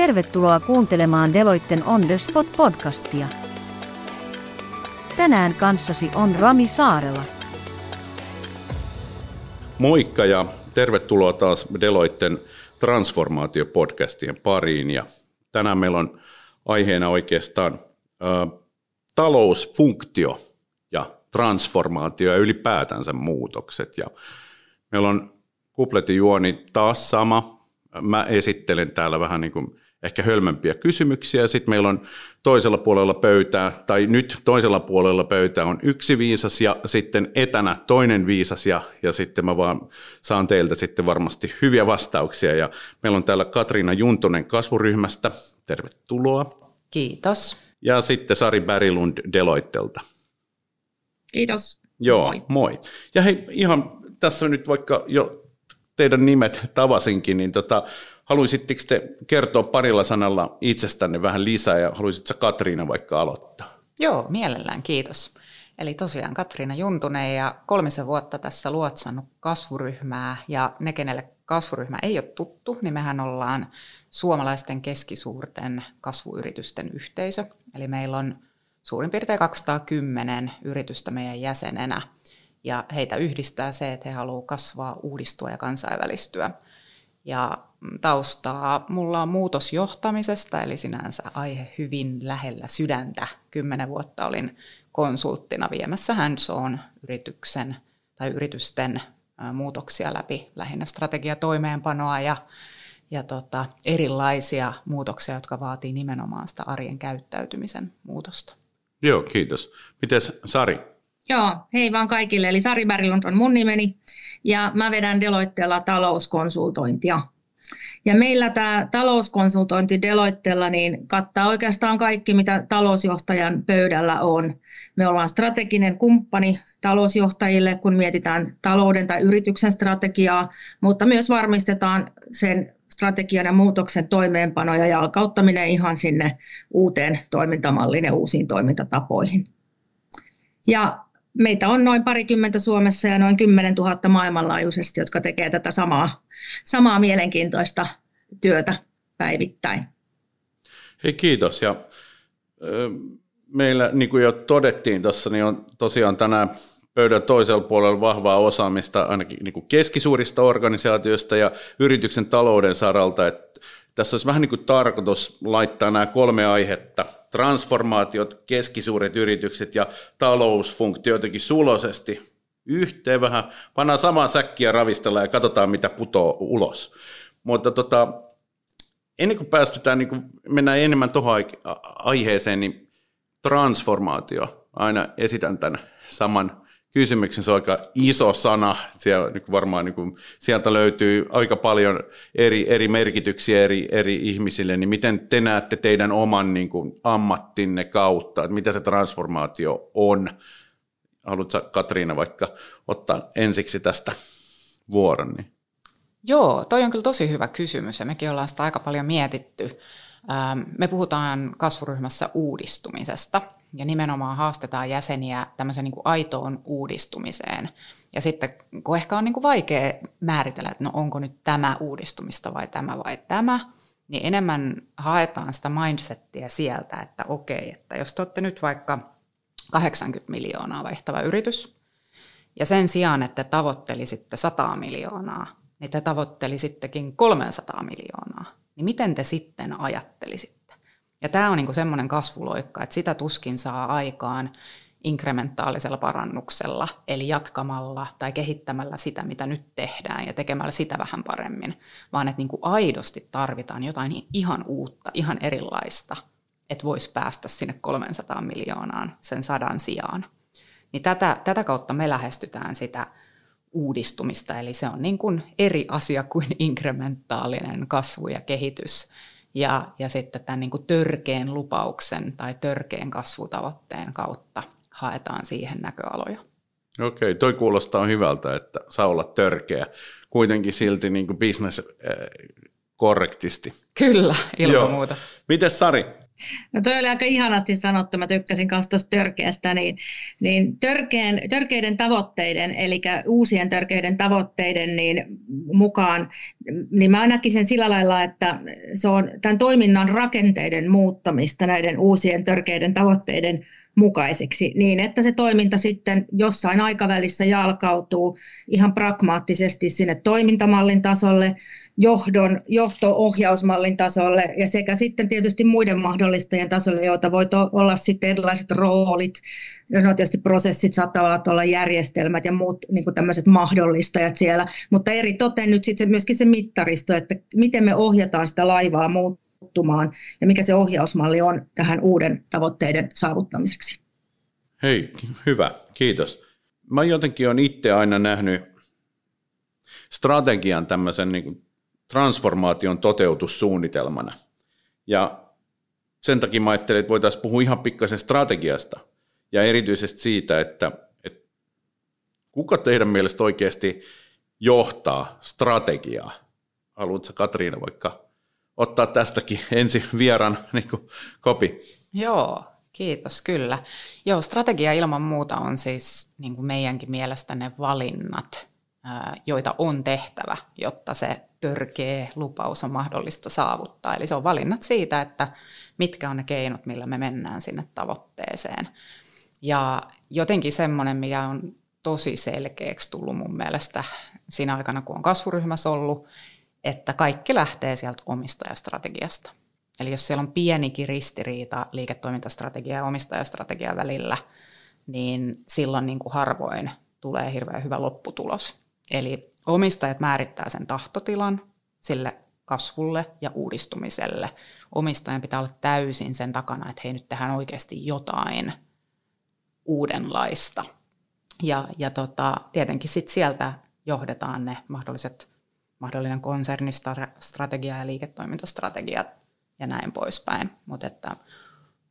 Tervetuloa kuuntelemaan Deloitten On The Spot podcastia. Tänään kanssasi on Rami Saarela. Moikka ja tervetuloa taas Deloitten transformaatiopodcastien pariin. Ja tänään meillä on aiheena oikeastaan ä, talousfunktio ja transformaatio ja ylipäätänsä muutokset. Ja meillä on kupletin juoni taas sama. Mä esittelen täällä vähän niin kuin ehkä hölmempiä kysymyksiä. Sitten meillä on toisella puolella pöytää, tai nyt toisella puolella pöytää on yksi viisas ja sitten etänä toinen viisas ja, ja sitten mä vaan saan teiltä sitten varmasti hyviä vastauksia. Ja meillä on täällä Katriina Juntonen kasvuryhmästä. Tervetuloa. Kiitos. Ja sitten Sari Berglund Deloittelta. Kiitos. Joo, moi. moi. Ja hei, ihan tässä nyt vaikka jo teidän nimet tavasinkin, niin tota, haluaisitteko te kertoa parilla sanalla itsestänne vähän lisää ja haluaisitko Katriina vaikka aloittaa? Joo, mielellään, kiitos. Eli tosiaan Katriina Juntunen ja kolmisen vuotta tässä luotsannut kasvuryhmää ja ne, kenelle kasvuryhmä ei ole tuttu, niin mehän ollaan suomalaisten keskisuurten kasvuyritysten yhteisö. Eli meillä on suurin piirtein 210 yritystä meidän jäsenenä ja heitä yhdistää se, että he haluavat kasvaa, uudistua ja kansainvälistyä. Ja taustaa mulla on muutosjohtamisesta, eli sinänsä aihe hyvin lähellä sydäntä. Kymmenen vuotta olin konsulttina viemässä hands yrityksen tai yritysten muutoksia läpi, lähinnä strategiatoimeenpanoa ja, ja tota, erilaisia muutoksia, jotka vaatii nimenomaan sitä arjen käyttäytymisen muutosta. Joo, kiitos. Mites Sari? Joo, hei vaan kaikille. Eli Sari Berglund on mun nimeni ja mä vedän Deloitteella talouskonsultointia. Ja meillä tämä talouskonsultointi Deloitteella niin kattaa oikeastaan kaikki, mitä talousjohtajan pöydällä on. Me ollaan strateginen kumppani talousjohtajille, kun mietitään talouden tai yrityksen strategiaa, mutta myös varmistetaan sen strategian ja muutoksen toimeenpano ja jalkauttaminen ihan sinne uuteen toimintamalliin ja uusiin toimintatapoihin. Ja meitä on noin parikymmentä Suomessa ja noin 10 000 maailmanlaajuisesti, jotka tekee tätä samaa, samaa mielenkiintoista työtä päivittäin. Hei kiitos. Ja, ö, meillä, niin kuin jo todettiin tuossa, niin on tosiaan tänään pöydän toisella puolella vahvaa osaamista ainakin niin kuin keskisuurista organisaatioista ja yrityksen talouden saralta. Että tässä olisi vähän niin kuin tarkoitus laittaa nämä kolme aihetta, transformaatiot, keskisuuret yritykset ja talousfunktio jotenkin sulosesti yhteen vähän, pannaan samaa säkkiä ravistella ja katsotaan mitä putoo ulos. Mutta tota, ennen kuin päästetään, niin kuin mennään enemmän tuohon aiheeseen, niin transformaatio, aina esitän tämän saman kysymyksen, se on aika iso sana, siellä niin varmaan niin kuin, sieltä löytyy aika paljon eri, eri merkityksiä eri, eri ihmisille, niin miten te näette teidän oman niin kuin, ammattinne kautta, että mitä se transformaatio on? Haluatko Katriina vaikka ottaa ensiksi tästä vuoron? Niin? Joo, toi on kyllä tosi hyvä kysymys ja mekin ollaan sitä aika paljon mietitty. Me puhutaan kasvuryhmässä uudistumisesta – ja nimenomaan haastetaan jäseniä tämmöiseen niin kuin aitoon uudistumiseen. Ja sitten kun ehkä on niin kuin vaikea määritellä, että no onko nyt tämä uudistumista vai tämä vai tämä, niin enemmän haetaan sitä mindsettiä sieltä, että okei, että jos te olette nyt vaikka 80 miljoonaa vaihtava yritys, ja sen sijaan, että tavoittelisitte 100 miljoonaa, niin te tavoittelisittekin 300 miljoonaa, niin miten te sitten ajattelisitte? Ja tämä on niinku semmoinen kasvuloikka, että sitä tuskin saa aikaan inkrementaalisella parannuksella, eli jatkamalla tai kehittämällä sitä, mitä nyt tehdään ja tekemällä sitä vähän paremmin, vaan että niinku aidosti tarvitaan jotain ihan uutta, ihan erilaista, että voisi päästä sinne 300 miljoonaan sen sadan sijaan. Niin tätä, tätä kautta me lähestytään sitä uudistumista, eli se on niin kuin eri asia kuin inkrementaalinen kasvu ja kehitys ja, ja sitten tämän niin kuin törkeän lupauksen tai törkeän kasvutavoitteen kautta haetaan siihen näköaloja. Okei, toi kuulostaa hyvältä, että saa olla törkeä. Kuitenkin silti niin kuin business äh, korrektisti. Kyllä, ilman Joo. muuta. Miten Sari? No toi oli aika ihanasti sanottu, mä tykkäsin kanssa tuosta törkeästä, niin, niin törkeän, törkeiden tavoitteiden, eli uusien törkeiden tavoitteiden niin mukaan, niin mä näkisin sillä lailla, että se on tämän toiminnan rakenteiden muuttamista näiden uusien törkeiden tavoitteiden mukaiseksi niin, että se toiminta sitten jossain aikavälissä jalkautuu ihan pragmaattisesti sinne toimintamallin tasolle, johdon, johto-ohjausmallin tasolle ja sekä sitten tietysti muiden mahdollistajien tasolle, joita voi to- olla sitten erilaiset roolit, no tietysti prosessit saattavat olla järjestelmät ja muut niin tämmöiset mahdollistajat siellä, mutta eri toteen nyt sitten myöskin se mittaristo, että miten me ohjataan sitä laivaa muuttumaan ja mikä se ohjausmalli on tähän uuden tavoitteiden saavuttamiseksi. Hei, hyvä, kiitos. Mä jotenkin olen itse aina nähnyt strategian tämmöisen niin transformaation toteutussuunnitelmana. Ja sen takia mä ajattelin, että voitaisiin puhua ihan pikkasen strategiasta ja erityisesti siitä, että, että kuka teidän mielestä oikeasti johtaa strategiaa? Haluatko Katriina vaikka ottaa tästäkin ensin vieran niin kuin, kopi? Joo, kiitos, kyllä. Joo, strategia ilman muuta on siis niin kuin meidänkin mielestä ne valinnat, joita on tehtävä, jotta se törkeä lupaus on mahdollista saavuttaa. Eli se on valinnat siitä, että mitkä on ne keinot, millä me mennään sinne tavoitteeseen. Ja jotenkin semmoinen, mikä on tosi selkeäksi tullut mun mielestä siinä aikana, kun on kasvuryhmässä ollut, että kaikki lähtee sieltä omistajastrategiasta. Eli jos siellä on pienikin ristiriita liiketoimintastrategia ja omistajastrategia välillä, niin silloin niin kuin harvoin tulee hirveän hyvä lopputulos. Eli omistajat määrittää sen tahtotilan sille kasvulle ja uudistumiselle. Omistajan pitää olla täysin sen takana, että hei nyt tehdään oikeasti jotain uudenlaista. Ja, ja tota, tietenkin sit sieltä johdetaan ne mahdolliset, mahdollinen konsernistrategia ja liiketoimintastrategiat ja näin poispäin. Mutta että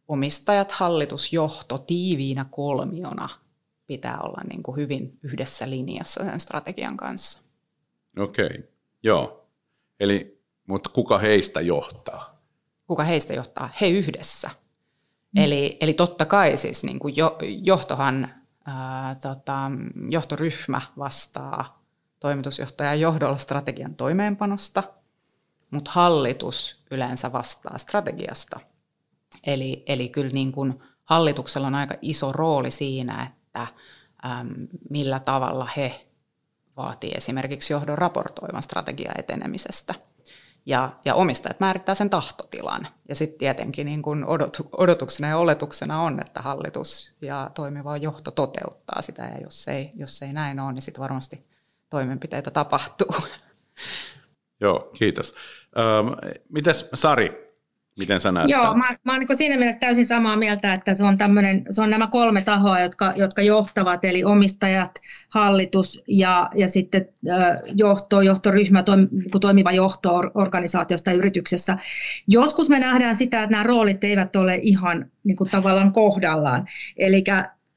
omistajat, hallitus, johto tiiviinä kolmiona pitää olla niin kuin hyvin yhdessä linjassa sen strategian kanssa. Okei, okay. joo. Eli, mutta kuka heistä johtaa? Kuka heistä johtaa? He yhdessä. Mm. Eli, eli totta kai siis niin kuin jo, johtohan, ää, tota, johtoryhmä vastaa toimitusjohtajan johdolla strategian toimeenpanosta, mutta hallitus yleensä vastaa strategiasta. Eli, eli kyllä niin kuin hallituksella on aika iso rooli siinä, että äm, millä tavalla he vaatii esimerkiksi johdon raportoivan strategian etenemisestä. Ja, ja omistajat määrittää sen tahtotilan. Ja sitten tietenkin niin kun odot, odotuksena ja oletuksena on, että hallitus ja toimiva johto toteuttaa sitä. Ja jos ei, jos ei näin ole, niin sitten varmasti toimenpiteitä tapahtuu. Joo, kiitos. Ähm, mitäs Sari, Miten sä näet Joo, mä, mä olen niin siinä mielessä täysin samaa mieltä, että se on, se on nämä kolme tahoa, jotka, jotka johtavat, eli omistajat, hallitus ja, ja sitten johto, johtoryhmä, toim, niin toimiva johto organisaatiosta ja yrityksessä. Joskus me nähdään sitä, että nämä roolit eivät ole ihan niin kuin tavallaan kohdallaan. Eli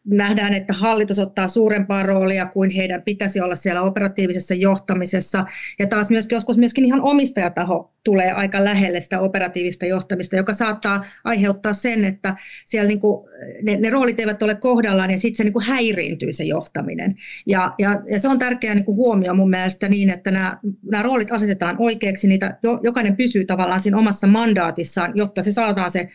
nähdään, että hallitus ottaa suurempaa roolia kuin heidän pitäisi olla siellä operatiivisessa johtamisessa. Ja taas myös joskus myöskin ihan omistajataho tulee aika lähelle sitä operatiivista johtamista, joka saattaa aiheuttaa sen, että siellä niin kuin ne, ne roolit eivät ole kohdallaan ja sitten se niin kuin häiriintyy se johtaminen. Ja, ja, ja se on tärkeä niin huomio mun mielestä niin, että nämä, nämä roolit asetetaan oikeaksi, niitä jokainen pysyy tavallaan siinä omassa mandaatissaan, jotta se saadaan se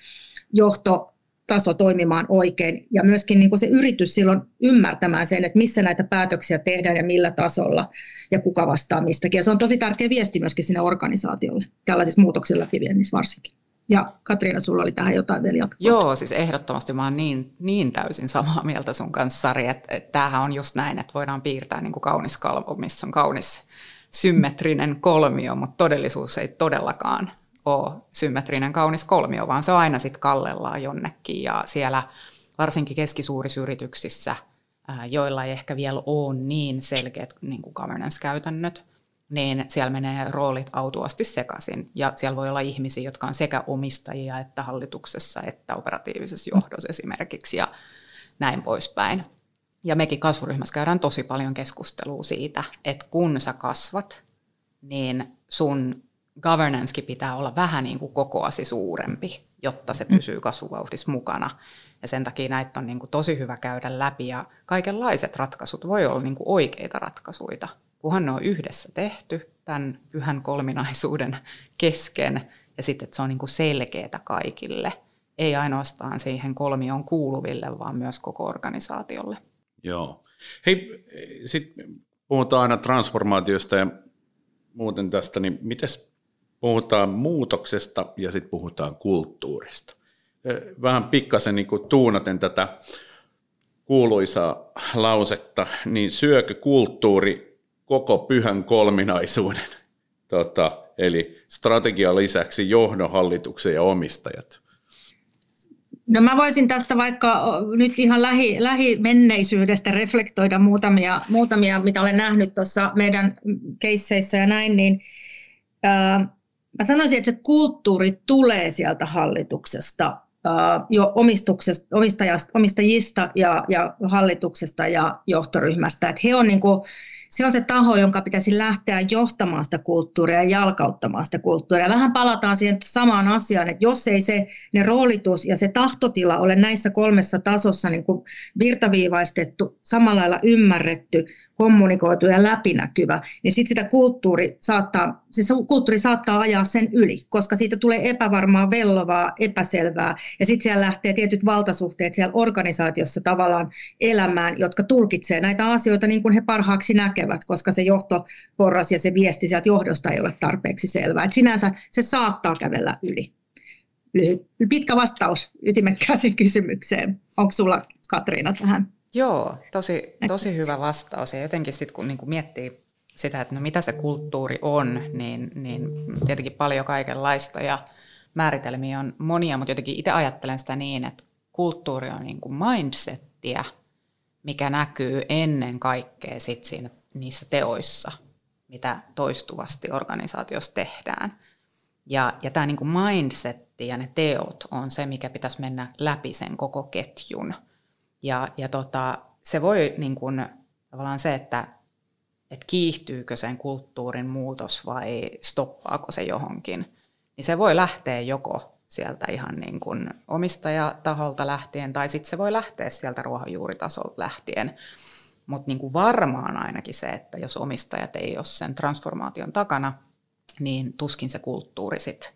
johto taso toimimaan oikein ja myöskin niin kuin se yritys silloin ymmärtämään sen, että missä näitä päätöksiä tehdään ja millä tasolla ja kuka vastaa mistäkin. Ja se on tosi tärkeä viesti myöskin sinne organisaatiolle, tällaisissa muutoksilla läpiviennissä varsinkin. Ja Katriina, sulla oli tähän jotain vielä jatkoa. Joo, siis ehdottomasti mä oon niin, niin täysin samaa mieltä sun kanssa, Sari, että, että tämähän on just näin, että voidaan piirtää niin kuin kaunis kalvo, missä on kaunis symmetrinen kolmio, mutta todellisuus ei todellakaan ole symmetrinen kaunis kolmio, vaan se on aina sitten kallellaan jonnekin ja siellä varsinkin keskisuurissa yrityksissä, joilla ei ehkä vielä ole niin selkeät niin kuin governance-käytännöt, niin siellä menee roolit autuasti sekaisin. Ja siellä voi olla ihmisiä, jotka on sekä omistajia että hallituksessa että operatiivisessa johdossa esimerkiksi ja näin poispäin. Ja mekin kasvuryhmässä käydään tosi paljon keskustelua siitä, että kun sä kasvat, niin sun governancekin pitää olla vähän niin kuin kokoasi suurempi jotta se pysyy kasvuvauhdissa mukana. Ja sen takia näitä on niin kuin tosi hyvä käydä läpi ja kaikenlaiset ratkaisut voi olla niin kuin oikeita ratkaisuja, kunhan ne on yhdessä tehty tämän pyhän kolminaisuuden kesken ja sitten, että se on niin kuin selkeää kaikille. Ei ainoastaan siihen kolmioon kuuluville, vaan myös koko organisaatiolle. Joo. Hei, sitten puhutaan aina transformaatiosta ja muuten tästä, niin miten puhutaan muutoksesta ja sitten puhutaan kulttuurista? Vähän pikkasen niin kuin tuunaten tätä kuuluisaa lausetta, niin syökö kulttuuri koko pyhän kolminaisuuden? Tota, eli strategian lisäksi johdon, hallituksen ja omistajat. No mä voisin tästä vaikka nyt ihan lähi, lähimenneisyydestä reflektoida muutamia, muutamia, mitä olen nähnyt tuossa meidän keisseissä ja näin, niin ää, mä sanoisin, että se kulttuuri tulee sieltä hallituksesta, jo omistajista ja, ja hallituksesta ja johtoryhmästä, että he on niin kuin, se on se taho, jonka pitäisi lähteä johtamaan sitä kulttuuria ja jalkauttamaan sitä kulttuuria. Vähän palataan siihen samaan asiaan, että jos ei se ne roolitus ja se tahtotila ole näissä kolmessa tasossa niin kuin virtaviivaistettu, samalla lailla ymmärretty, kommunikoitu ja läpinäkyvä, niin sitten sitä kulttuuri saattaa, se kulttuuri saattaa ajaa sen yli, koska siitä tulee epävarmaa, vellovaa, epäselvää, ja sitten siellä lähtee tietyt valtasuhteet siellä organisaatiossa tavallaan elämään, jotka tulkitsee näitä asioita niin kuin he parhaaksi näkevät, koska se johtoporras ja se viesti sieltä johdosta ei ole tarpeeksi selvää. Et sinänsä se saattaa kävellä yli. Lyhyt, pitkä vastaus ytimekkääseen kysymykseen. Onko sulla Katriina tähän? Joo, tosi, tosi hyvä vastaus. Ja jotenkin sitten kun niin kuin miettii sitä, että no mitä se kulttuuri on, niin, niin tietenkin paljon kaikenlaista ja määritelmiä on monia, mutta jotenkin itse ajattelen sitä niin, että kulttuuri on niin kuin mindsettiä, mikä näkyy ennen kaikkea sit siinä, niissä teoissa, mitä toistuvasti organisaatiossa tehdään. Ja, ja tämä niin mindsetti ja ne teot on se, mikä pitäisi mennä läpi sen koko ketjun – ja, ja tota, se voi niin kuin, tavallaan se, että, että kiihtyykö sen kulttuurin muutos vai stoppaako se johonkin, niin se voi lähteä joko sieltä ihan niin kuin omistajataholta lähtien, tai sitten se voi lähteä sieltä ruohonjuuritasolta lähtien. Mutta niin varmaan ainakin se, että jos omistajat ei ole sen transformaation takana, niin tuskin se kulttuuri sit,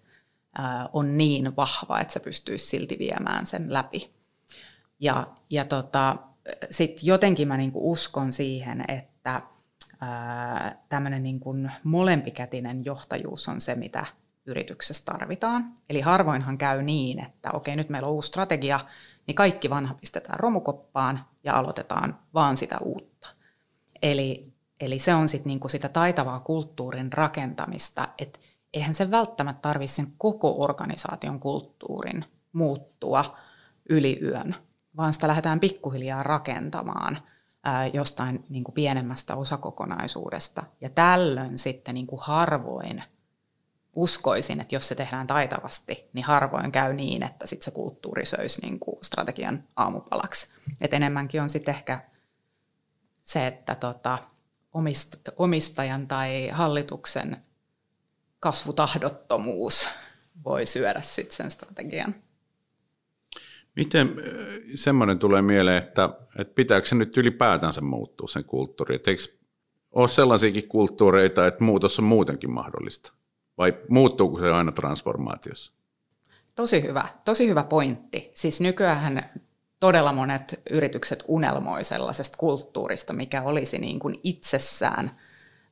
ää, on niin vahva, että se pystyisi silti viemään sen läpi. Ja, ja tota, sitten jotenkin mä niinku uskon siihen, että tämmöinen niinku molempikätinen johtajuus on se, mitä yrityksessä tarvitaan. Eli harvoinhan käy niin, että okei, nyt meillä on uusi strategia, niin kaikki vanha pistetään romukoppaan ja aloitetaan vaan sitä uutta. Eli, eli se on sitten niinku sitä taitavaa kulttuurin rakentamista, että eihän se välttämättä tarvitse sen koko organisaation kulttuurin muuttua yli yön, vaan sitä lähdetään pikkuhiljaa rakentamaan ää, jostain niin pienemmästä osakokonaisuudesta. Ja tällöin sitten niin harvoin uskoisin, että jos se tehdään taitavasti, niin harvoin käy niin, että sitten se kulttuuri söisi niin kuin strategian aamupalaksi. Et enemmänkin on sitten ehkä se, että tota, omistajan tai hallituksen kasvutahdottomuus voi syödä sitten sen strategian. Miten äh, semmoinen tulee mieleen, että, että pitääkö se nyt ylipäätänsä muuttua sen kulttuuri? Että eikö ole sellaisiakin kulttuureita, että muutos on muutenkin mahdollista? Vai muuttuuko se aina transformaatiossa? Tosi hyvä, tosi hyvä pointti. Siis nykyään todella monet yritykset unelmoi sellaisesta kulttuurista, mikä olisi niin kuin itsessään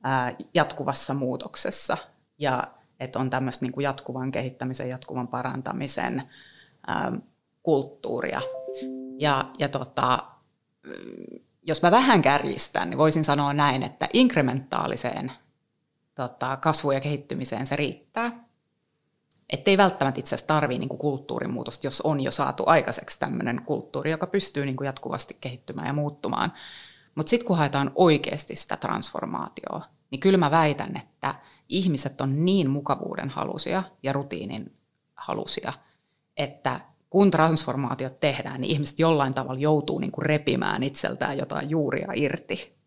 ää, jatkuvassa muutoksessa. Ja että on tämmöistä niin kuin jatkuvan kehittämisen, jatkuvan parantamisen, kulttuuria. Ja, ja tota, jos mä vähän kärjistän, niin voisin sanoa näin, että inkrementaaliseen tota, kasvuun ja kehittymiseen se riittää. Että ei välttämättä itse asiassa tarvitse niin kulttuurimuutosta, jos on jo saatu aikaiseksi tämmöinen kulttuuri, joka pystyy niin kuin jatkuvasti kehittymään ja muuttumaan. Mutta sitten kun haetaan oikeasti sitä transformaatioa, niin kyllä mä väitän, että ihmiset on niin mukavuuden halusia ja rutiinin halusia, että kun transformaatiot tehdään, niin ihmiset jollain tavalla joutuu niin kuin repimään itseltään jotain juuria irti.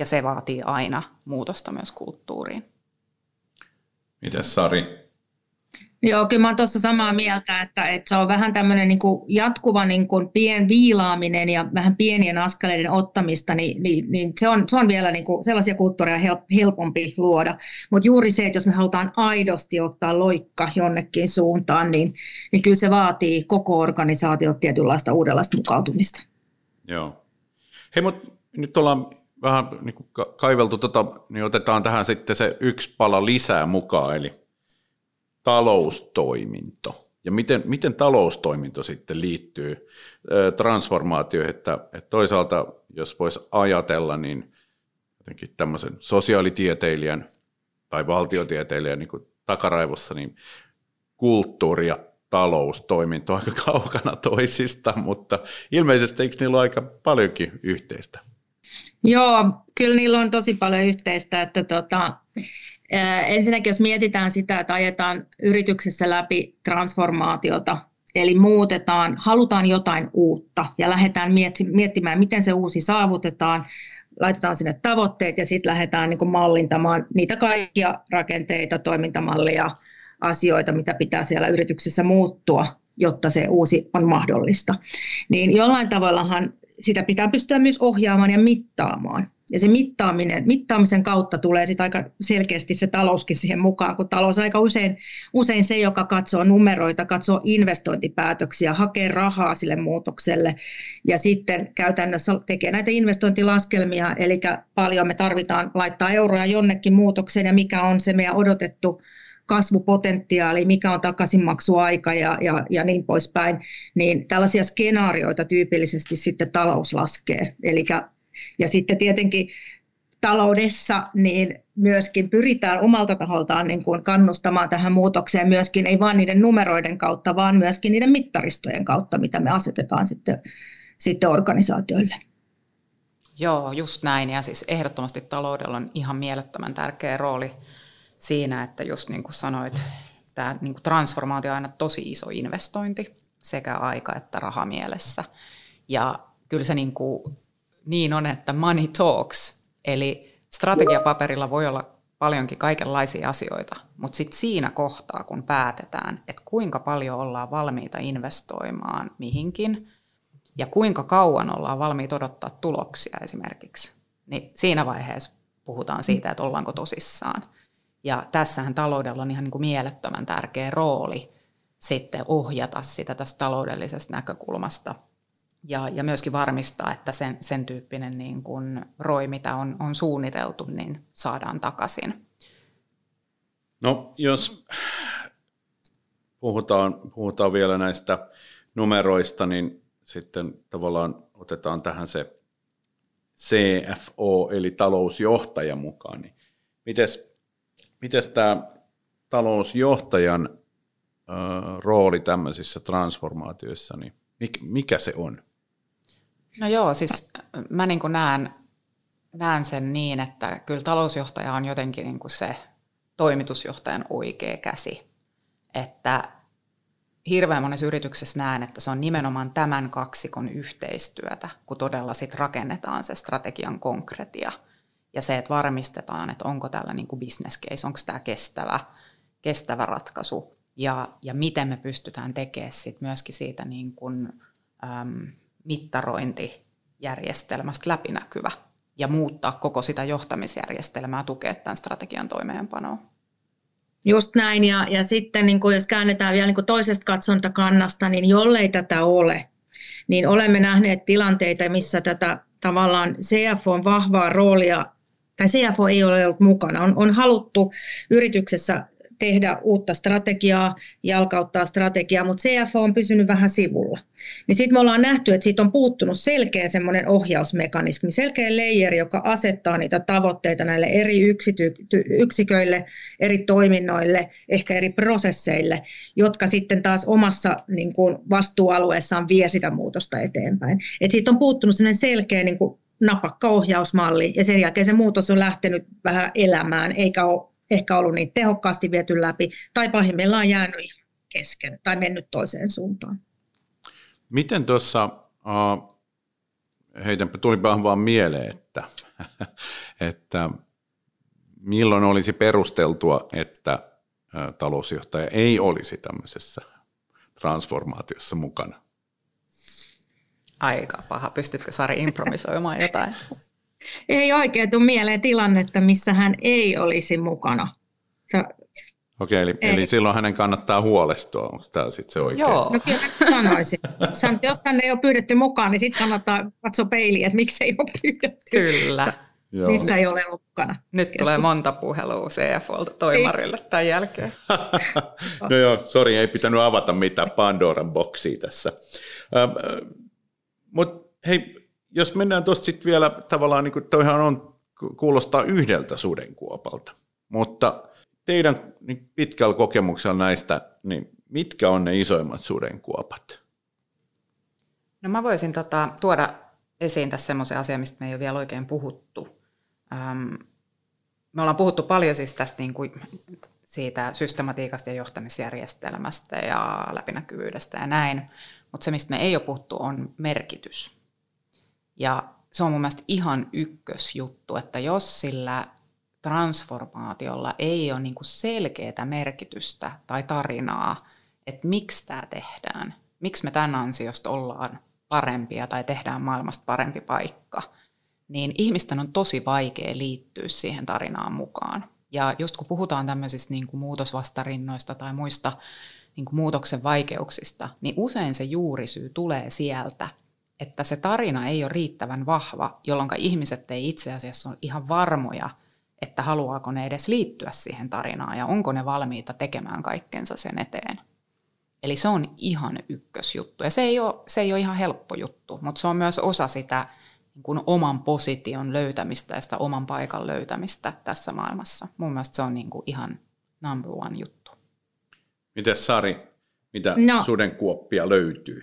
Ja se vaatii aina muutosta myös kulttuuriin. Miten Sari? Joo, kyllä mä oon tuossa samaa mieltä, että, että se on vähän tämmöinen niin jatkuva niin kuin pien viilaaminen ja vähän pienien askeleiden ottamista, niin, niin, niin se, on, se on vielä niin kuin sellaisia kulttuureja help, helpompi luoda. Mutta juuri se, että jos me halutaan aidosti ottaa loikka jonnekin suuntaan, niin, niin kyllä se vaatii koko organisaatiot tietynlaista uudenlaista mukautumista. Joo. Hei, mutta nyt ollaan vähän niin kuin kaiveltu, tota, niin otetaan tähän sitten se yksi pala lisää mukaan, eli taloustoiminto. Ja miten, miten taloustoiminto sitten liittyy transformaatioon, että, että toisaalta jos voisi ajatella, niin jotenkin tämmöisen sosiaalitieteilijän tai valtiotieteilijän niin kuin takaraivossa, niin kulttuuri ja taloustoiminto aika kaukana toisista, mutta ilmeisesti eikö niillä ole aika paljonkin yhteistä? Joo, kyllä niillä on tosi paljon yhteistä, että tota, Ensinnäkin jos mietitään sitä, että ajetaan yrityksessä läpi transformaatiota, eli muutetaan, halutaan jotain uutta ja lähdetään miettimään, miten se uusi saavutetaan, laitetaan sinne tavoitteet ja sitten lähdetään niin kuin mallintamaan niitä kaikkia rakenteita, toimintamalleja, asioita, mitä pitää siellä yrityksessä muuttua, jotta se uusi on mahdollista. Niin jollain tavallahan sitä pitää pystyä myös ohjaamaan ja mittaamaan. Ja se mittaaminen, mittaamisen kautta tulee sitten aika selkeästi se talouskin siihen mukaan, kun talous aika usein, usein se, joka katsoo numeroita, katsoo investointipäätöksiä, hakee rahaa sille muutokselle ja sitten käytännössä tekee näitä investointilaskelmia, eli paljon me tarvitaan laittaa euroja jonnekin muutokseen ja mikä on se meidän odotettu kasvupotentiaali, mikä on takaisinmaksuaika ja, ja, ja niin poispäin, niin tällaisia skenaarioita tyypillisesti sitten talous laskee. Eli ja sitten tietenkin taloudessa niin myöskin pyritään omalta taholtaan niin kuin kannustamaan tähän muutokseen myöskin, ei vain niiden numeroiden kautta, vaan myöskin niiden mittaristojen kautta, mitä me asetetaan sitten, sitten organisaatioille. Joo, just näin. Ja siis ehdottomasti taloudella on ihan mielettömän tärkeä rooli siinä, että just niin kuin sanoit, tämä niin kuin transformaatio on aina tosi iso investointi sekä aika että rahamielessä. Ja kyllä se niin kuin niin on, että money talks, eli strategiapaperilla voi olla paljonkin kaikenlaisia asioita, mutta sitten siinä kohtaa, kun päätetään, että kuinka paljon ollaan valmiita investoimaan mihinkin ja kuinka kauan ollaan valmiita odottaa tuloksia esimerkiksi, niin siinä vaiheessa puhutaan siitä, että ollaanko tosissaan. Ja tässähän taloudella on ihan niin kuin mielettömän tärkeä rooli sitten ohjata sitä tästä taloudellisesta näkökulmasta – ja, ja myöskin varmistaa, että sen, sen tyyppinen niin kuin ROI, mitä on, on suunniteltu, niin saadaan takaisin. No jos puhutaan, puhutaan vielä näistä numeroista, niin sitten tavallaan otetaan tähän se CFO, eli talousjohtaja mukaan. Niin mites, mites tämä talousjohtajan rooli tämmöisissä transformaatioissa, niin mikä se on? No joo, siis mä niin näen, näen sen niin, että kyllä talousjohtaja on jotenkin niin kuin se toimitusjohtajan oikea käsi. Että hirveän monessa yrityksessä näen, että se on nimenomaan tämän kaksikon yhteistyötä, kun todella sit rakennetaan se strategian konkretia ja se, että varmistetaan, että onko tällä niin kuin business case, onko tämä kestävä, kestävä ratkaisu ja, ja miten me pystytään tekemään sit myöskin siitä niin kuin, äm, mittarointijärjestelmästä läpinäkyvä ja muuttaa koko sitä johtamisjärjestelmää tukea tämän strategian toimeenpanoa. Just näin, ja, ja sitten niin kun jos käännetään vielä niin toisesta katsontakannasta, niin jollei tätä ole, niin olemme nähneet tilanteita, missä tätä tavallaan CFO on vahvaa roolia, tai CFO ei ole ollut mukana. On, on haluttu yrityksessä tehdä uutta strategiaa, jalkauttaa strategiaa, mutta CFO on pysynyt vähän sivulla. Niin sitten me ollaan nähty, että siitä on puuttunut selkeä semmoinen ohjausmekanismi, selkeä leijeri, joka asettaa niitä tavoitteita näille eri yksity- yksiköille, eri toiminnoille, ehkä eri prosesseille, jotka sitten taas omassa niin kuin vastuualueessaan vie sitä muutosta eteenpäin. Et siitä on puuttunut sellainen selkeä niin kuin napakka ohjausmalli ja sen jälkeen se muutos on lähtenyt vähän elämään, eikä ole ehkä ollut niin tehokkaasti viety läpi, tai pahimmillaan jäänyt kesken tai mennyt toiseen suuntaan. Miten tuossa, uh, heitänpä tulipahan vaan mieleen, että, että milloin olisi perusteltua, että, talousjohtaja ei olisi tämmöisessä transformaatiossa mukana? Aika paha. Pystytkö Sari improvisoimaan jotain? ei oikein tule mieleen tilannetta, missä hän ei olisi mukana. Se, Okei, eli, eli silloin hänen kannattaa huolestua, onko tämä sitten se oikein? Joo. No kyllä sanoisin. jos hän ei ole pyydetty mukaan, niin sitten kannattaa katsoa peiliin, että miksi ei ole pyydetty. Kyllä. Joo. missä ei ole mukana. Nyt Keskus. tulee monta puhelua CFOlta toimarille ei. tämän jälkeen. no joo, sori, ei pitänyt avata mitään Pandoran boksia tässä. Mutta hei, jos mennään tuosta sitten vielä tavallaan, niin toihan on, kuulostaa yhdeltä sudenkuopalta, mutta teidän niin pitkällä kokemuksella näistä, niin mitkä on ne isoimmat sudenkuopat? No mä voisin tota, tuoda esiin tässä semmoisen asian, mistä me ei ole vielä oikein puhuttu. Ähm, me ollaan puhuttu paljon siis tästä niin kuin siitä systematiikasta ja johtamisjärjestelmästä ja läpinäkyvyydestä ja näin, mutta se, mistä me ei ole puhuttu, on merkitys. Ja se on mun mielestä ihan ykkösjuttu, että jos sillä transformaatiolla ei ole niin selkeää merkitystä tai tarinaa, että miksi tämä tehdään, miksi me tämän ansiosta ollaan parempia tai tehdään maailmasta parempi paikka, niin ihmisten on tosi vaikea liittyä siihen tarinaan mukaan. Ja just kun puhutaan tämmöisistä niin muutosvastarinnoista tai muista niin kuin muutoksen vaikeuksista, niin usein se juurisyy tulee sieltä, että se tarina ei ole riittävän vahva, jolloin ihmiset ei itse asiassa ole ihan varmoja, että haluaako ne edes liittyä siihen tarinaan ja onko ne valmiita tekemään kaikkensa sen eteen. Eli se on ihan ykkösjuttu. Ja se ei ole, se ei ole ihan helppo juttu, mutta se on myös osa sitä niin kuin oman position löytämistä ja sitä oman paikan löytämistä tässä maailmassa. Mun mielestä se on niin kuin ihan number one juttu. Miten Sari, mitä no. sudenkuoppia löytyy?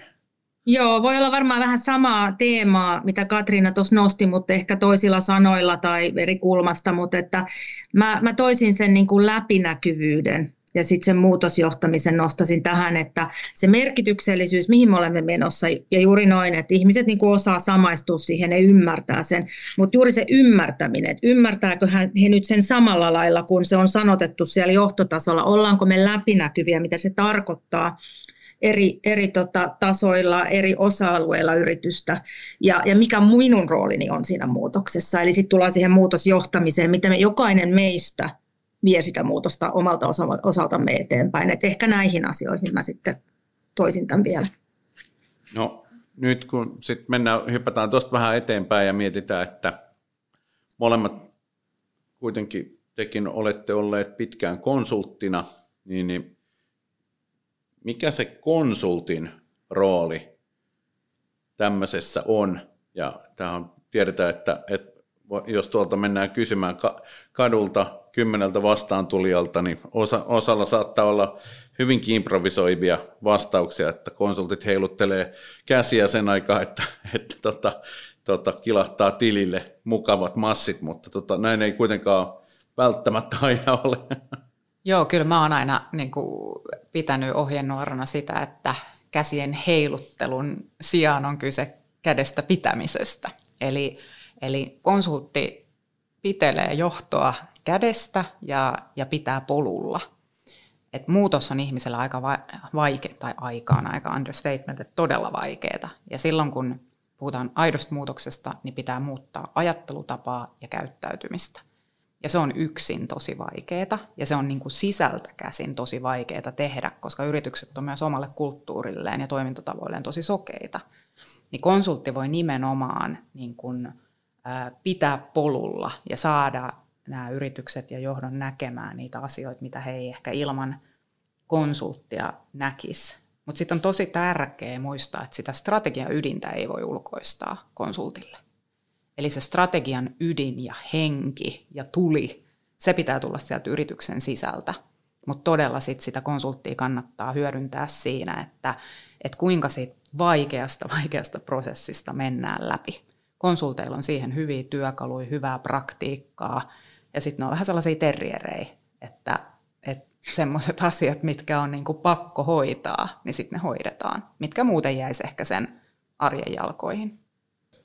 Joo, voi olla varmaan vähän samaa teemaa, mitä Katriina tuossa nosti, mutta ehkä toisilla sanoilla tai eri kulmasta, mutta että mä, mä toisin sen niin kuin läpinäkyvyyden ja sitten sen muutosjohtamisen nostasin tähän, että se merkityksellisyys, mihin me olemme menossa, ja juuri noin, että ihmiset niin kuin osaa samaistua siihen, ne ymmärtää sen, mutta juuri se ymmärtäminen, että ymmärtääkö he nyt sen samalla lailla, kun se on sanotettu siellä johtotasolla, ollaanko me läpinäkyviä, mitä se tarkoittaa, eri, eri tota, tasoilla, eri osa-alueilla yritystä. Ja, ja mikä minun roolini on siinä muutoksessa. Eli sitten tullaan siihen muutosjohtamiseen, mitä me jokainen meistä vie sitä muutosta omalta osaltamme eteenpäin. Et ehkä näihin asioihin mä sitten toisin tämän vielä. No nyt kun sitten mennään, hypätään tuosta vähän eteenpäin ja mietitään, että molemmat kuitenkin tekin olette olleet pitkään konsulttina, niin, niin mikä se konsultin rooli tämmöisessä on? Ja tähän tiedetään, että, että jos tuolta mennään kysymään kadulta kymmeneltä vastaantulijalta, niin osa, osalla saattaa olla hyvinkin improvisoivia vastauksia, että konsultit heiluttelee käsiä sen aikaa, että, että tota, tota, kilahtaa tilille mukavat massit, mutta tota, näin ei kuitenkaan välttämättä aina ole. Joo, kyllä mä oon aina niin kuin, pitänyt ohjenuorana sitä, että käsien heiluttelun sijaan on kyse kädestä pitämisestä. Eli, eli konsultti pitelee johtoa kädestä ja, ja pitää polulla. Et muutos on ihmisellä aika vaikea, tai aikaan aika understatement, että todella vaikeaa. Ja silloin kun puhutaan aidosta muutoksesta, niin pitää muuttaa ajattelutapaa ja käyttäytymistä. Ja se on yksin tosi vaikeaa ja se on niin kuin sisältä käsin tosi vaikeaa tehdä, koska yritykset on myös omalle kulttuurilleen ja toimintatavoilleen tosi sokeita. Niin konsultti voi nimenomaan niin kuin, pitää polulla ja saada nämä yritykset ja johdon näkemään niitä asioita, mitä he ei ehkä ilman konsulttia näkisi. Mutta sitten on tosi tärkeää muistaa, että sitä strategian ydintä ei voi ulkoistaa konsultille. Eli se strategian ydin ja henki ja tuli, se pitää tulla sieltä yrityksen sisältä. Mutta todella sit sitä konsulttia kannattaa hyödyntää siinä, että, että kuinka siitä vaikeasta, vaikeasta prosessista mennään läpi. Konsulteilla on siihen hyviä työkaluja, hyvää praktiikkaa, ja sitten ne on vähän sellaisia terrierejä, että, että semmoiset asiat, mitkä on niinku pakko hoitaa, niin sitten ne hoidetaan, mitkä muuten jäisi ehkä sen arjen jalkoihin.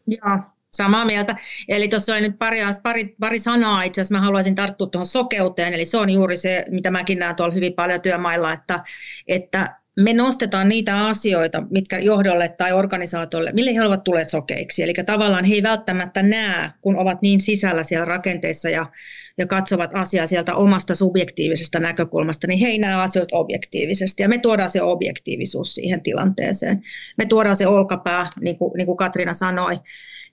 Joo, Samaa mieltä. Eli tuossa oli nyt pari, pari, pari sanaa itse asiassa. Mä haluaisin tarttua tuohon sokeuteen. Eli se on juuri se, mitä mäkin näen tuolla hyvin paljon työmailla, että, että me nostetaan niitä asioita, mitkä johdolle tai organisaatiolle, mille he ovat tulleet sokeiksi. Eli tavallaan he ei välttämättä näe, kun ovat niin sisällä siellä rakenteissa ja, ja katsovat asiaa sieltä omasta subjektiivisesta näkökulmasta, niin he ei näe asioita objektiivisesti. Ja me tuodaan se objektiivisuus siihen tilanteeseen. Me tuodaan se olkapää, niin kuin, niin kuin Katriina sanoi,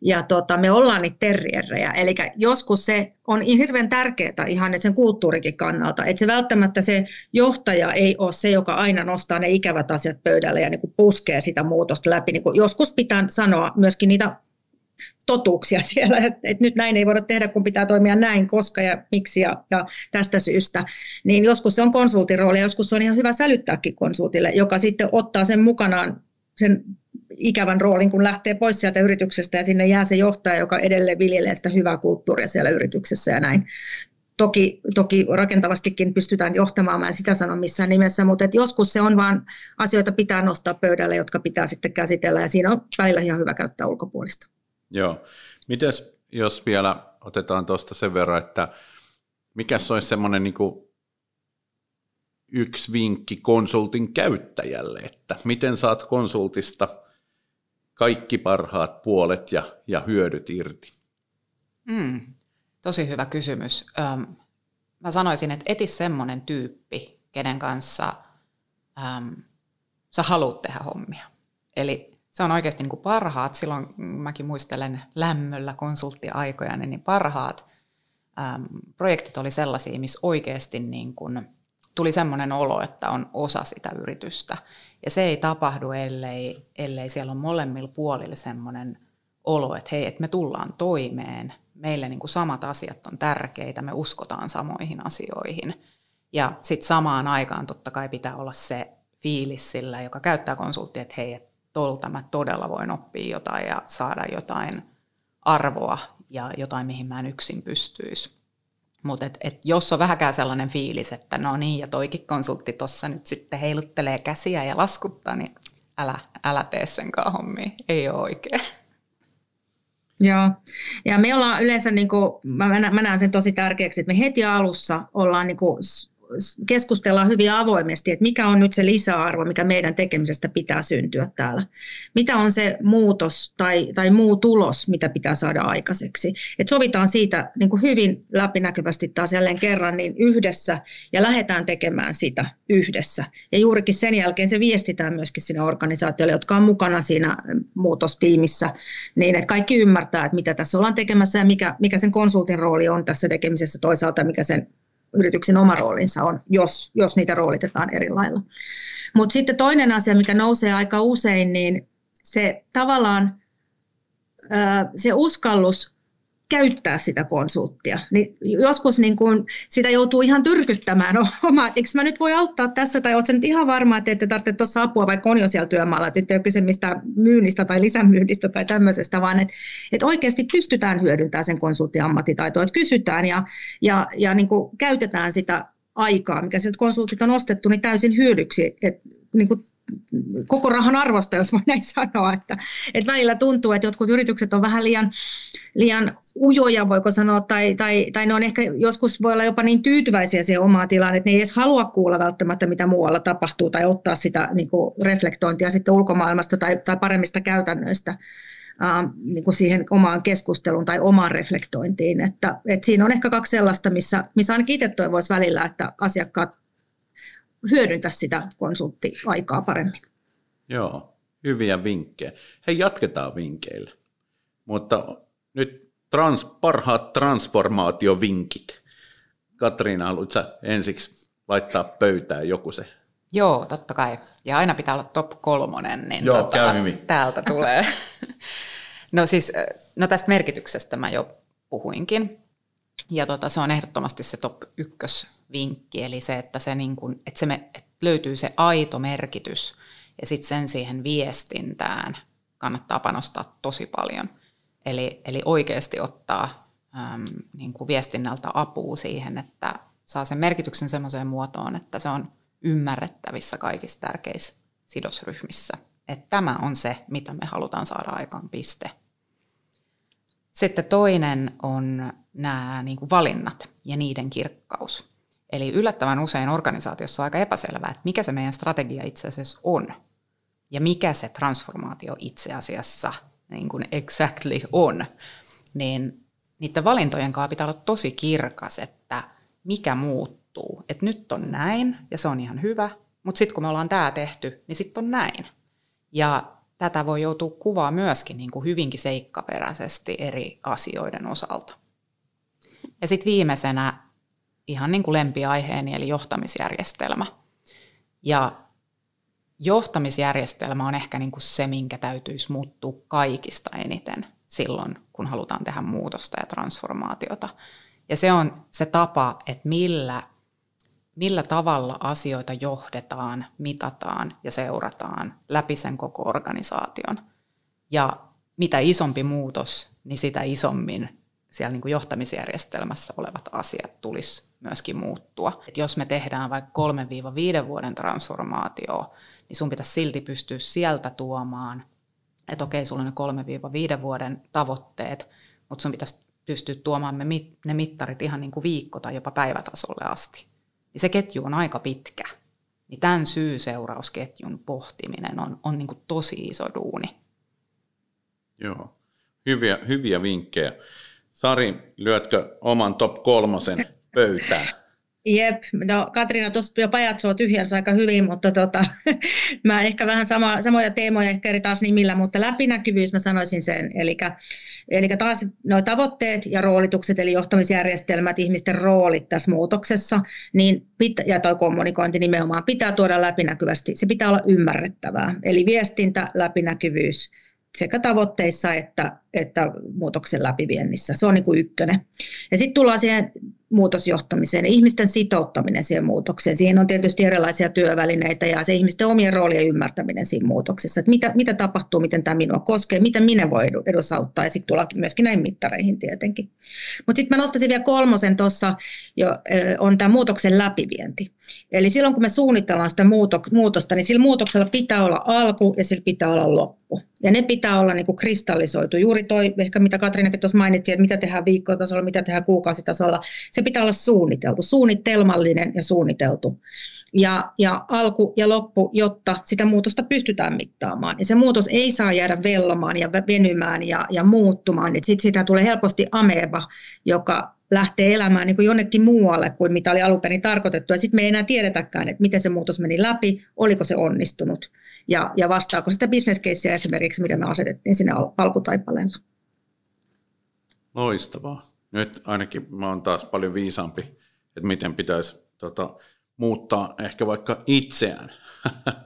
ja tota, me ollaan niitä terrierejä. Eli joskus se on hirveän tärkeää ihan sen kulttuurikin kannalta, että se välttämättä se johtaja ei ole se, joka aina nostaa ne ikävät asiat pöydälle ja niin kuin puskee sitä muutosta läpi. Niin kuin joskus pitää sanoa myöskin niitä totuuksia siellä, että, että nyt näin ei voida tehdä, kun pitää toimia näin, koska ja miksi ja, ja tästä syystä. Niin joskus se on konsultin rooli ja joskus se on ihan hyvä sälyttääkin konsultille, joka sitten ottaa sen mukanaan sen ikävän roolin, kun lähtee pois sieltä yrityksestä ja sinne jää se johtaja, joka edelleen viljelee sitä hyvää kulttuuria siellä yrityksessä ja näin. Toki, toki rakentavastikin pystytään johtamaan, mä en sitä sano missään nimessä, mutta et joskus se on vaan asioita pitää nostaa pöydälle, jotka pitää sitten käsitellä ja siinä on välillä ihan hyvä käyttää ulkopuolista. Joo. Mites jos vielä otetaan tuosta sen verran, että mikä olisi semmoinen niin yksi vinkki konsultin käyttäjälle, että miten saat konsultista kaikki parhaat puolet ja, ja hyödyt irti? Mm, tosi hyvä kysymys. Öm, mä sanoisin, että eti semmoinen tyyppi, kenen kanssa öm, sä haluat tehdä hommia. Eli se on oikeasti niin kuin parhaat, silloin mäkin muistelen lämmöllä konsulttiaikoja, niin parhaat äm, projektit oli sellaisia, missä oikeasti niin kuin tuli semmoinen olo, että on osa sitä yritystä. Ja se ei tapahdu, ellei, ellei siellä on molemmilla puolilla semmoinen olo, että hei, että me tullaan toimeen, meille niin kuin samat asiat on tärkeitä, me uskotaan samoihin asioihin. Ja sitten samaan aikaan totta kai pitää olla se fiilis sillä, joka käyttää konsulttia, että hei, että tolta mä todella voin oppia jotain ja saada jotain arvoa ja jotain, mihin mä en yksin pystyisi. Mutta et, et jos on vähäkään sellainen fiilis, että no niin, ja toikin konsultti tuossa nyt sitten heiluttelee käsiä ja laskuttaa, niin älä, älä tee sen hommia. Ei ole oikein. Joo, ja me ollaan yleensä, niin kuin, mä, mä näen sen tosi tärkeäksi, että me heti alussa ollaan niin kuin keskustellaan hyvin avoimesti, että mikä on nyt se lisäarvo, mikä meidän tekemisestä pitää syntyä täällä. Mitä on se muutos tai, tai muu tulos, mitä pitää saada aikaiseksi. Et sovitaan siitä niin kuin hyvin läpinäkyvästi taas jälleen kerran niin yhdessä ja lähdetään tekemään sitä yhdessä. Ja juurikin sen jälkeen se viestitään myöskin sinne organisaatioille, jotka on mukana siinä muutostiimissä, niin että kaikki ymmärtää, että mitä tässä ollaan tekemässä ja mikä, mikä sen konsultin rooli on tässä tekemisessä toisaalta, mikä sen yrityksen oma roolinsa on, jos, jos niitä roolitetaan eri lailla. Mutta sitten toinen asia, mikä nousee aika usein, niin se tavallaan se uskallus käyttää sitä konsulttia. Niin joskus niin kun sitä joutuu ihan tyrkyttämään oma, eikö mä nyt voi auttaa tässä, tai oletko nyt ihan varma, että ette tarvitse tuossa apua, vaikka on jo siellä työmaalla, että nyt ei ole kyse mistään myynnistä tai lisämyynnistä tai tämmöisestä, vaan että, että oikeasti pystytään hyödyntämään sen konsultin ammattitaitoa, että kysytään ja, ja, ja niin käytetään sitä aikaa, mikä sieltä konsultit on ostettu, niin täysin hyödyksi, että niin koko rahan arvosta, jos voi näin sanoa. Että, että välillä tuntuu, että jotkut yritykset on vähän liian, liian ujoja, voiko sanoa, tai, tai, tai ne on ehkä joskus voi olla jopa niin tyytyväisiä siihen omaan tilaan, että ne ei edes halua kuulla välttämättä, mitä muualla tapahtuu, tai ottaa sitä niin kuin reflektointia sitten ulkomaailmasta tai, tai paremmista käytännöistä äh, niin kuin siihen omaan keskusteluun tai omaan reflektointiin. Että, että siinä on ehkä kaksi sellaista, missä, missä ainakin itse toivoisi välillä, että asiakkaat hyödyntää sitä konsulttiaikaa paremmin. Joo, hyviä vinkkejä. Hei, jatketaan vinkkeillä. Mutta nyt trans, parhaat transformaatiovinkit. Katriina, haluatko ensiksi laittaa pöytään joku se? Joo, totta kai. Ja aina pitää olla top kolmonen, niin Joo, tota, täältä tulee. no siis, no tästä merkityksestä mä jo puhuinkin. Ja tota, se on ehdottomasti se top ykkös vinkki, eli se, että, se niin kuin, että, se me, että löytyy se aito merkitys ja sitten sen siihen viestintään kannattaa panostaa tosi paljon. Eli, eli oikeasti ottaa äm, niin kuin viestinnältä apua siihen, että saa sen merkityksen semmoiseen muotoon, että se on ymmärrettävissä kaikissa tärkeissä sidosryhmissä. Että tämä on se, mitä me halutaan saada aikaan piste. Sitten toinen on nämä niin kuin valinnat ja niiden kirkkaus. Eli yllättävän usein organisaatiossa on aika epäselvää, että mikä se meidän strategia itse asiassa on ja mikä se transformaatio itse asiassa niin kuin exactly on. Niin niiden valintojen kanssa pitää olla tosi kirkas, että mikä muuttuu. Että nyt on näin ja se on ihan hyvä, mutta sitten kun me ollaan tämä tehty, niin sitten on näin. Ja tätä voi joutua kuvaa myöskin niin kuin hyvinkin seikkaperäisesti eri asioiden osalta. Ja sitten viimeisenä ihan niin kuin lempiaiheeni, eli johtamisjärjestelmä. Ja johtamisjärjestelmä on ehkä niin kuin se, minkä täytyisi muuttua kaikista eniten silloin, kun halutaan tehdä muutosta ja transformaatiota. Ja se on se tapa, että millä, millä tavalla asioita johdetaan, mitataan ja seurataan läpi sen koko organisaation. Ja mitä isompi muutos, niin sitä isommin siellä niin kuin johtamisjärjestelmässä olevat asiat tulisi myöskin muuttua. Et jos me tehdään vaikka 3-5 vuoden transformaatio, niin sun pitäisi silti pystyä sieltä tuomaan, että okei, sulla on ne 3-5 vuoden tavoitteet, mutta sun pitäisi pystyä tuomaan me ne mittarit ihan niin kuin viikko- tai jopa päivätasolle asti. Niin se ketju on aika pitkä. Niin tämän syy-seurausketjun pohtiminen on, on niin kuin tosi iso duuni. Joo, hyviä, hyviä vinkkejä. Sari, lyötkö oman top kolmosen pöytään? Jep, no Katriina tuossa jo pajatsoa tyhjänsä aika hyvin, mutta tota, mä ehkä vähän sama, samoja teemoja ehkä eri taas nimillä, mutta läpinäkyvyys mä sanoisin sen, eli, eli taas nuo tavoitteet ja roolitukset, eli johtamisjärjestelmät, ihmisten roolit tässä muutoksessa, niin pit, ja toi kommunikointi nimenomaan pitää tuoda läpinäkyvästi, se pitää olla ymmärrettävää, eli viestintä, läpinäkyvyys, sekä tavoitteissa että, että muutoksen läpiviennissä. Se on niin kuin ykkönen. Ja sitten tullaan siihen muutosjohtamiseen, ihmisten sitouttaminen siihen muutokseen. Siihen on tietysti erilaisia työvälineitä ja se ihmisten omien roolien ymmärtäminen siinä muutoksessa, että mitä, mitä tapahtuu, miten tämä minua koskee, miten minä voi edesauttaa ja sitten tullaan myöskin näihin mittareihin tietenkin. Mutta sitten mä nostaisin vielä kolmosen tuossa, on tämä muutoksen läpivienti. Eli silloin kun me suunnitellaan sitä muutosta, niin sillä muutoksella pitää olla alku ja sillä pitää olla loppu. Ja ne pitää olla niin kuin kristallisoitu. Juuri toi, ehkä mitä Katriinakin tuossa mainitsi, että mitä tehdään viikkotasolla, mitä tehdään kuukausitasolla. Se pitää olla suunniteltu, suunnitelmallinen ja suunniteltu. Ja, ja alku ja loppu, jotta sitä muutosta pystytään mittaamaan. Ja se muutos ei saa jäädä vellomaan ja venymään ja, ja muuttumaan. Sitten siitä tulee helposti ameba, joka lähtee elämään niin kuin jonnekin muualle kuin mitä oli alun perin tarkoitettu. Ja sitten me ei enää tiedetäkään, että miten se muutos meni läpi, oliko se onnistunut ja, ja vastaako sitä bisneskeissiä esimerkiksi, mitä me asetettiin sinne alkutaipaleella. Loistavaa. Nyt ainakin mä oon taas paljon viisaampi, että miten pitäisi tota, muuttaa ehkä vaikka itseään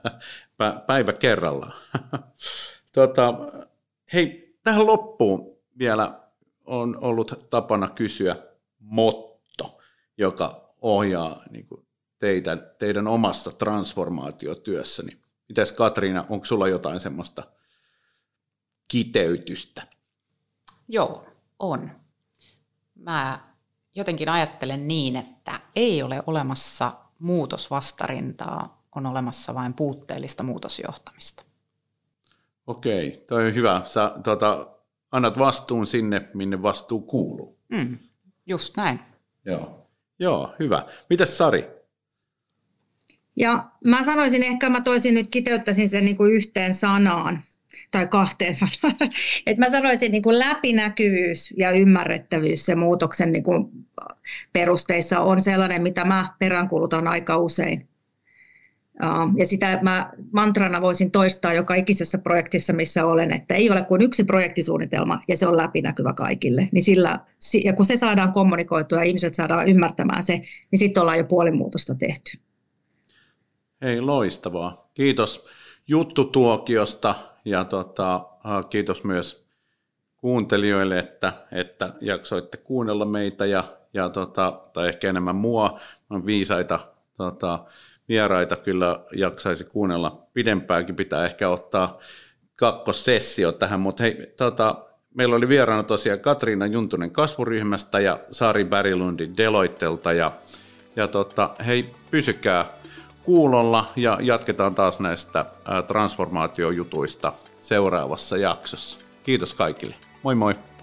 päivä kerrallaan. tota, hei, tähän loppuun vielä on ollut tapana kysyä motto, joka ohjaa niin kuin teidän, teidän omassa transformaatiotyössäni. Mitäs Katriina, onko sulla jotain semmoista kiteytystä? Joo, on. Mä jotenkin ajattelen niin, että ei ole olemassa muutosvastarintaa, on olemassa vain puutteellista muutosjohtamista. Okei, toi on hyvä. Sä tota, annat vastuun sinne, minne vastuu kuuluu. Mm, just näin. Joo, Joo hyvä. Mitäs Sari? Ja mä sanoisin ehkä, mä toisin nyt, kiteyttäisin sen niin kuin yhteen sanaan tai kahteen sanaan. Et mä sanoisin niin kuin läpinäkyvyys ja ymmärrettävyys se muutoksen niin kuin perusteissa on sellainen, mitä mä peräänkulutan aika usein. Ja sitä mä mantrana voisin toistaa joka ikisessä projektissa, missä olen, että ei ole kuin yksi projektisuunnitelma ja se on läpinäkyvä kaikille. Niin sillä, ja kun se saadaan kommunikoitua ja ihmiset saadaan ymmärtämään se, niin sitten ollaan jo puoli muutosta tehty. Hei, loistavaa. Kiitos juttutuokiosta ja tota, kiitos myös kuuntelijoille, että, että jaksoitte kuunnella meitä ja, ja tota, tai ehkä enemmän mua. On viisaita tota, vieraita kyllä jaksaisi kuunnella pidempäänkin, pitää ehkä ottaa kakkossessio tähän, mutta hei, tota, meillä oli vieraana tosiaan Katriina Juntunen kasvuryhmästä ja Sari Bärilundi Deloittelta ja, ja tota, hei, pysykää kuulolla ja jatketaan taas näistä transformaatiojutuista seuraavassa jaksossa. Kiitos kaikille. Moi moi!